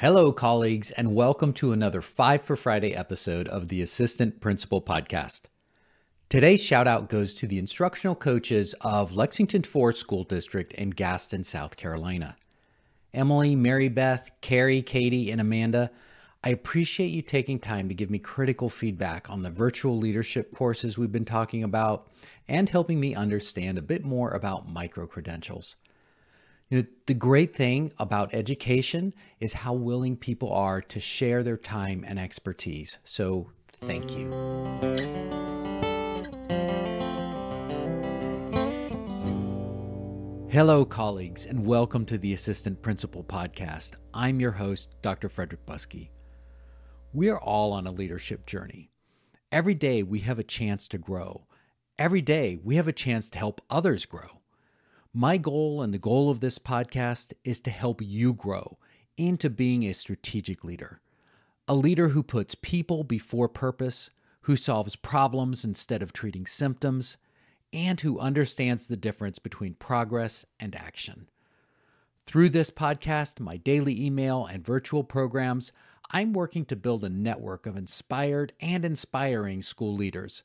Hello, colleagues, and welcome to another Five for Friday episode of the Assistant Principal Podcast. Today's shout out goes to the instructional coaches of Lexington Four School District in Gaston, South Carolina. Emily, Mary Beth, Kari, Katie, and Amanda, I appreciate you taking time to give me critical feedback on the virtual leadership courses we've been talking about and helping me understand a bit more about micro credentials. You know, the great thing about education is how willing people are to share their time and expertise. So, thank you. Hello, colleagues, and welcome to the Assistant Principal Podcast. I'm your host, Dr. Frederick Buskey. We're all on a leadership journey. Every day we have a chance to grow. Every day we have a chance to help others grow. My goal and the goal of this podcast is to help you grow into being a strategic leader. A leader who puts people before purpose, who solves problems instead of treating symptoms, and who understands the difference between progress and action. Through this podcast, my daily email, and virtual programs, I'm working to build a network of inspired and inspiring school leaders.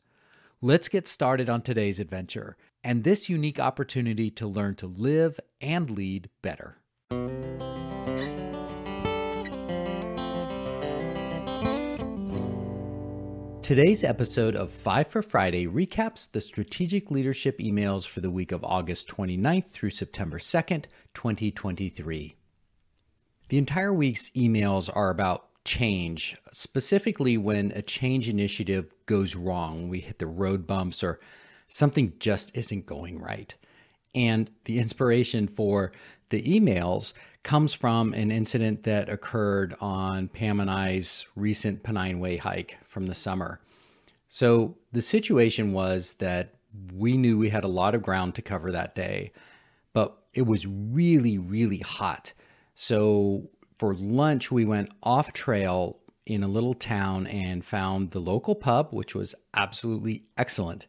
Let's get started on today's adventure and this unique opportunity to learn to live and lead better. Today's episode of 5 for Friday recaps the strategic leadership emails for the week of August 29th through September 2nd, 2023. The entire week's emails are about change, specifically when a change initiative goes wrong, we hit the road bumps or something just isn't going right. And the inspiration for the emails comes from an incident that occurred on Pam and I's recent Pennine Way hike from the summer. So the situation was that we knew we had a lot of ground to cover that day, but it was really, really hot. So for lunch, we went off trail in a little town and found the local pub, which was absolutely excellent.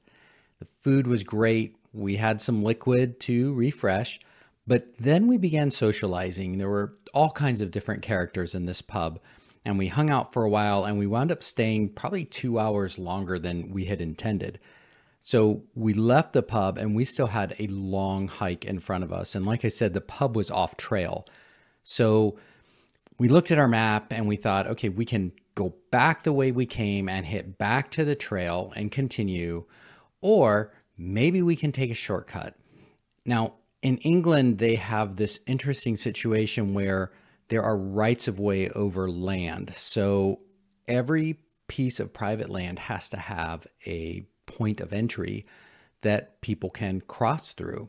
The food was great. We had some liquid to refresh, but then we began socializing. There were all kinds of different characters in this pub, and we hung out for a while and we wound up staying probably two hours longer than we had intended. So we left the pub and we still had a long hike in front of us. And like I said, the pub was off trail. So we looked at our map and we thought, okay, we can go back the way we came and hit back to the trail and continue. Or maybe we can take a shortcut. Now, in England, they have this interesting situation where there are rights of way over land. So every piece of private land has to have a point of entry that people can cross through.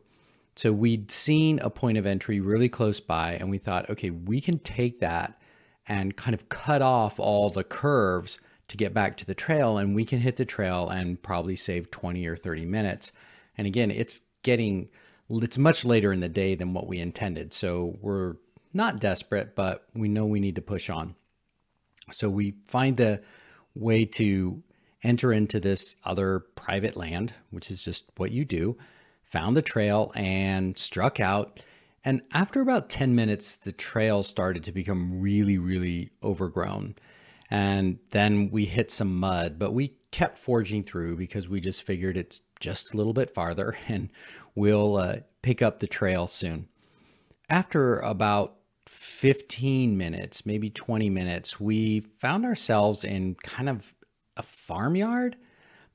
So we'd seen a point of entry really close by, and we thought, okay, we can take that and kind of cut off all the curves to get back to the trail and we can hit the trail and probably save 20 or 30 minutes. And again, it's getting it's much later in the day than what we intended. So we're not desperate, but we know we need to push on. So we find the way to enter into this other private land, which is just what you do, found the trail and struck out. And after about 10 minutes, the trail started to become really, really overgrown. And then we hit some mud, but we kept forging through because we just figured it's just a little bit farther and we'll uh, pick up the trail soon. After about 15 minutes, maybe 20 minutes, we found ourselves in kind of a farmyard,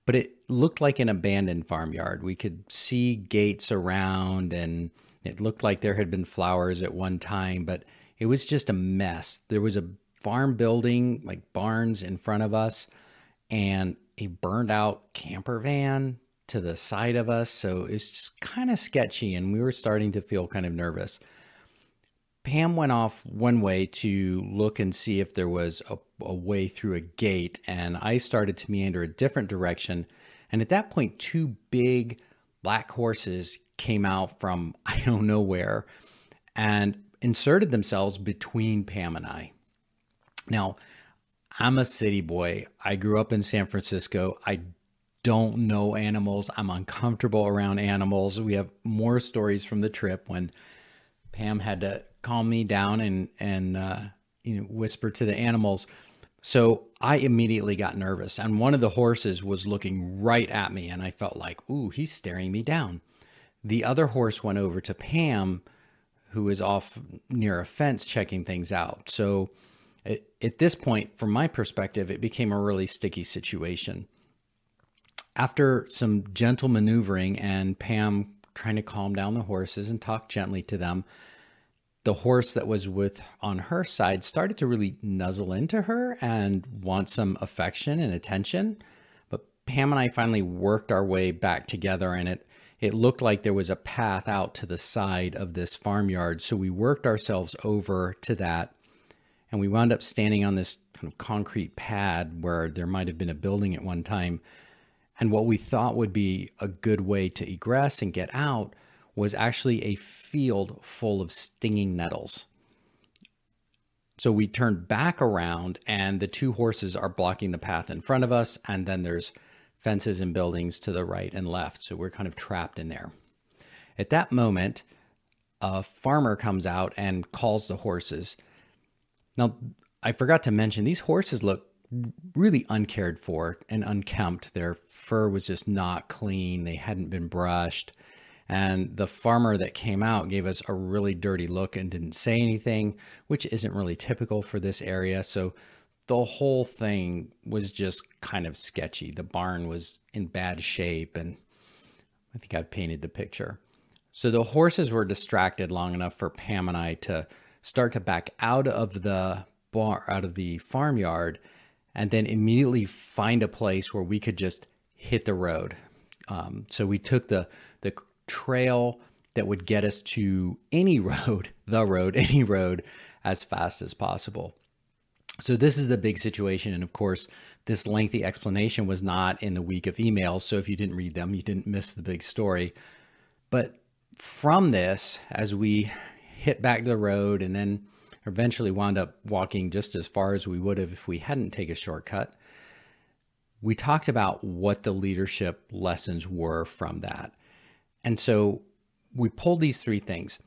but it looked like an abandoned farmyard. We could see gates around and it looked like there had been flowers at one time, but it was just a mess. There was a farm building, like barns in front of us, and a burned out camper van to the side of us. So it's just kind of sketchy, and we were starting to feel kind of nervous. Pam went off one way to look and see if there was a, a, way through a gate, and I started to meander a different direction. And at that point, two big black horses came out from I don't know where and inserted themselves between Pam and I. Now, I'm a city boy. I grew up in San Francisco. I don't know animals. I'm uncomfortable around animals. We have more stories from the trip when Pam had to calm me down and and uh, you know, whisper to the animals. So I immediately got nervous, and one of the horses was looking right at me, and I felt like, ooh, he's staring me down. The other horse went over to Pam, who was off near a fence checking things out. So it, at this point, from my perspective, it became a really sticky situation. After some gentle maneuvering and Pam trying to calm down the horses and talk gently to them, the horse that was with on her side started to really nuzzle into her and want some affection and attention. But Pam and I finally worked our way back together and it it looked like there was a path out to the side of this farmyard. So we worked ourselves over to that and we wound up standing on this kind of concrete pad where there might have been a building at one time. And what we thought would be a good way to egress and get out was actually a field full of stinging nettles. So we turned back around, and the two horses are blocking the path in front of us, and then there's fences and buildings to the right and left. So we're kind of trapped in there. At that moment, a farmer comes out and calls the horses. Now, I forgot to mention these horses look really uncared for and unkempt. Their fur was just not clean, they hadn't been brushed. And the farmer that came out gave us a really dirty look and didn't say anything, which isn't really typical for this area. So the whole thing was just kind of sketchy. The barn was in bad shape, and I think I've painted the picture. So the horses were distracted long enough for Pam and I to start to back out of the bar, out of the farmyard, and then immediately find a place where we could just hit the road. Um, so we took the the trail that would get us to any road, the road, any road, as fast as possible. So, this is the big situation. And of course, this lengthy explanation was not in the week of emails. So, if you didn't read them, you didn't miss the big story. But from this, as we hit back the road and then eventually wound up walking just as far as we would have if we hadn't taken a shortcut, we talked about what the leadership lessons were from that. And so we pulled these three things.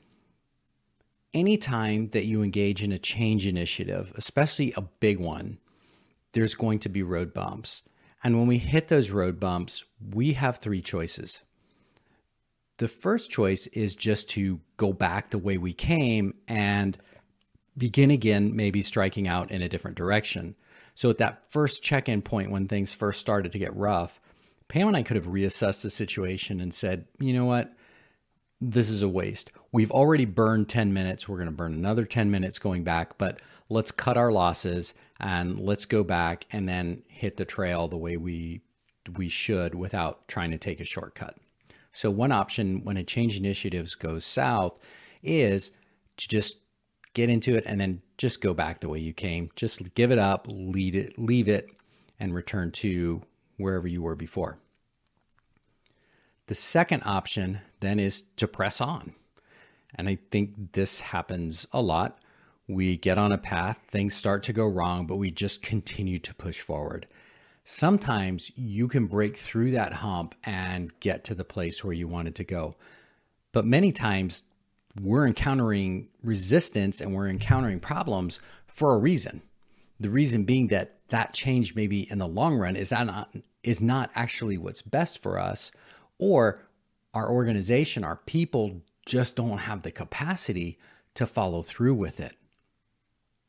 Anytime that you engage in a change initiative, especially a big one, there's going to be road bumps. And when we hit those road bumps, we have three choices. The first choice is just to go back the way we came and begin again, maybe striking out in a different direction. So, at that first check in point when things first started to get rough, Pam and I could have reassessed the situation and said, you know what? This is a waste. We've already burned 10 minutes. We're going to burn another 10 minutes going back, but let's cut our losses and let's go back and then hit the trail the way we we should without trying to take a shortcut. So one option when a change initiatives goes south is to just get into it and then just go back the way you came. Just give it up, lead it, leave it, and return to wherever you were before. The second option then is to press on. And I think this happens a lot. We get on a path, things start to go wrong, but we just continue to push forward. Sometimes you can break through that hump and get to the place where you wanted to go. But many times we're encountering resistance and we're encountering problems for a reason. The reason being that that change maybe in the long run is not is not actually what's best for us or our organization, our people just don't have the capacity to follow through with it.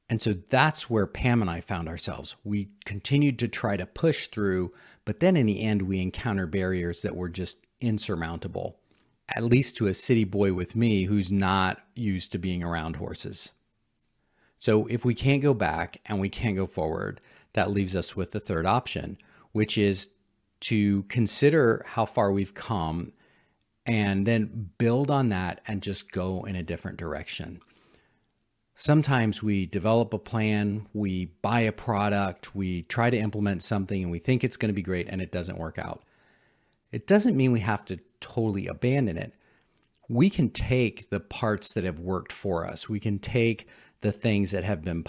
And so that's where Pam and I found ourselves. We continued to try to push through, but then in the end, we encountered barriers that were just insurmountable, at least to a city boy with me who's not used to being around horses. So if we can't go back and we can't go forward, that leaves us with the third option, which is to consider how far we've come and then build on that and just go in a different direction. Sometimes we develop a plan, we buy a product, we try to implement something and we think it's going to be great and it doesn't work out. It doesn't mean we have to totally abandon it. We can take the parts that have worked for us. We can take the things that have been.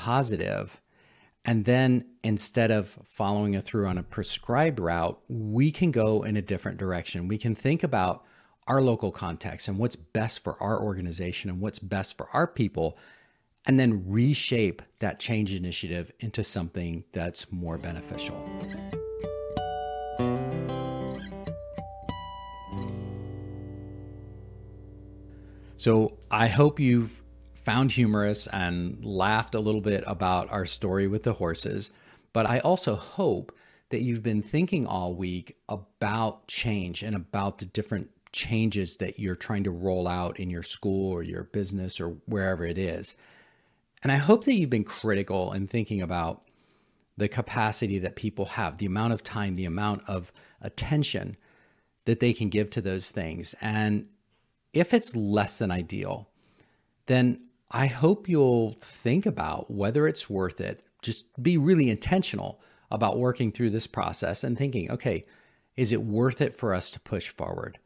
And then instead of following a through on a prescribed route, we can go in a different direction. We can think about our local context and what's best for our organization and what's best for our people. And then reshape that change initiative into something that's more beneficial. So I hope you've found humorous and laughed a little bit about our story with the horses, but I also hope that you've been thinking all week about change and about the different changes that you're trying to roll out in your school or your business or wherever it is. And I hope that you've been critical in thinking about the capacity that people have, the amount of time, the amount of attention that they can give to those things. And if it's less than ideal, then I hope you'll think about whether it's worth it. Just be really intentional about working through this process and thinking, okay, is it worth it for us to push forward?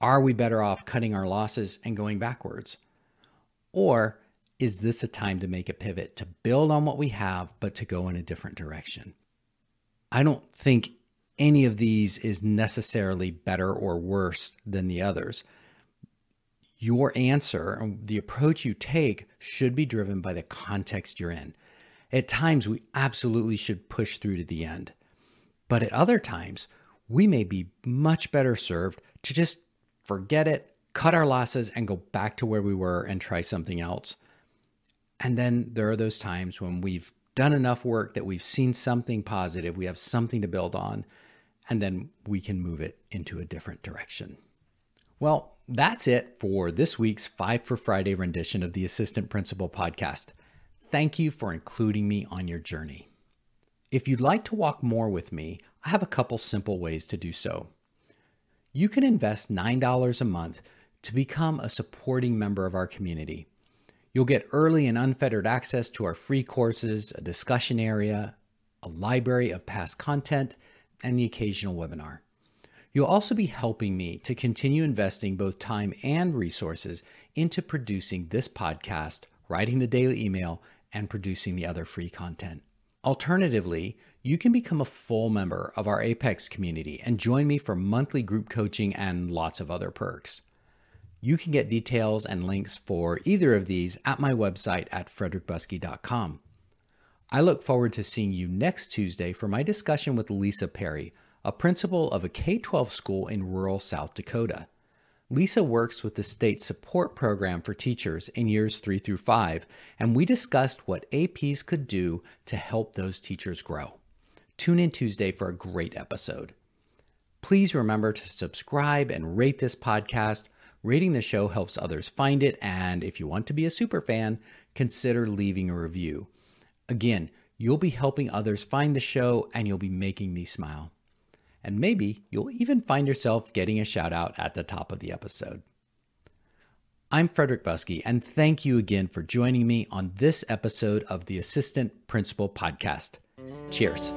Are we better off cutting our losses and going backwards? Or is this a time to make a pivot, to build on what we have, but to go in a different direction? I don't think any of these is necessarily better or worse than the others your answer and the approach you take should be driven by the context you're in. At times, we absolutely should push through to the end. But at other times, we may be much better served to just forget it, cut our losses, and go back to where we were and try something else. And then there are those times when we've done enough work that we've seen something positive, we have something to build on, and then we can move it into a different direction. Well, that's it for this week's Five for Friday rendition of the Assistant Principal podcast. Thank you for including me on your journey. If you'd like to walk more with me, I have a couple simple ways to do so. You can invest $9 a month to become a supporting member of our community. You'll get early and unfettered access to our free courses, a discussion area, a library of past content, and the occasional webinar. You'll also be helping me to continue investing both time and resources into producing this podcast, writing the daily email, and producing the other free content. Alternatively, you can become a full member of our APEx community and join me for monthly group coaching and lots of other perks. You can get details and links for either of these at my website at frederickbuskey.com. I look forward to seeing you next Tuesday for my discussion with Lisa Perry a principal of a K 12 school in rural South Dakota. Lisa works with the state support program for teachers in years three through five, and we discussed what APs could do to help those teachers grow. Tune in Tuesday for a great episode. Please remember to subscribe and rate this podcast. Rating the show helps others find it, and if you want to be a super fan, consider leaving a review. Again, you'll be helping others find the show and you'll be making me smile and maybe you'll even find yourself getting a shout out at the top of the episode. I'm Frederick Buskey, and thank you again for joining me on this episode of the Assistant Principal Podcast. Cheers.